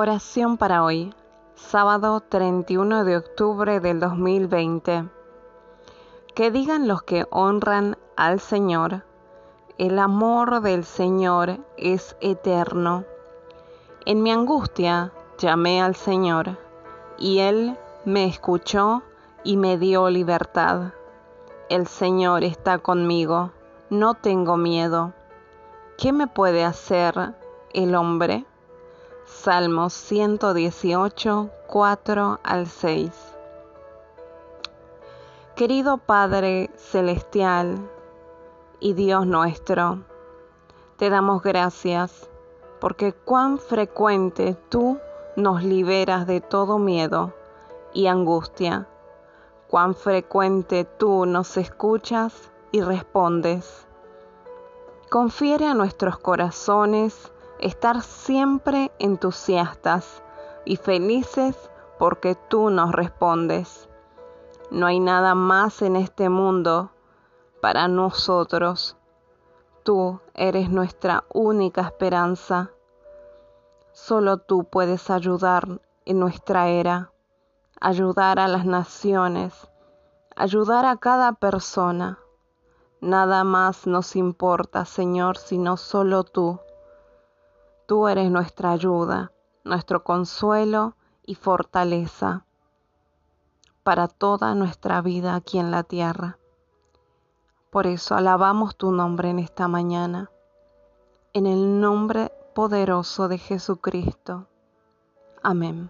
Oración para hoy, sábado 31 de octubre del 2020. Que digan los que honran al Señor, el amor del Señor es eterno. En mi angustia llamé al Señor, y Él me escuchó y me dio libertad. El Señor está conmigo, no tengo miedo. ¿Qué me puede hacer el hombre? Salmos 118, 4 al 6. Querido Padre Celestial y Dios nuestro, te damos gracias porque cuán frecuente tú nos liberas de todo miedo y angustia, cuán frecuente tú nos escuchas y respondes. Confiere a nuestros corazones estar siempre entusiastas y felices porque tú nos respondes. No hay nada más en este mundo para nosotros. Tú eres nuestra única esperanza. Solo tú puedes ayudar en nuestra era, ayudar a las naciones, ayudar a cada persona. Nada más nos importa, Señor, sino solo tú. Tú eres nuestra ayuda, nuestro consuelo y fortaleza para toda nuestra vida aquí en la tierra. Por eso alabamos tu nombre en esta mañana, en el nombre poderoso de Jesucristo. Amén.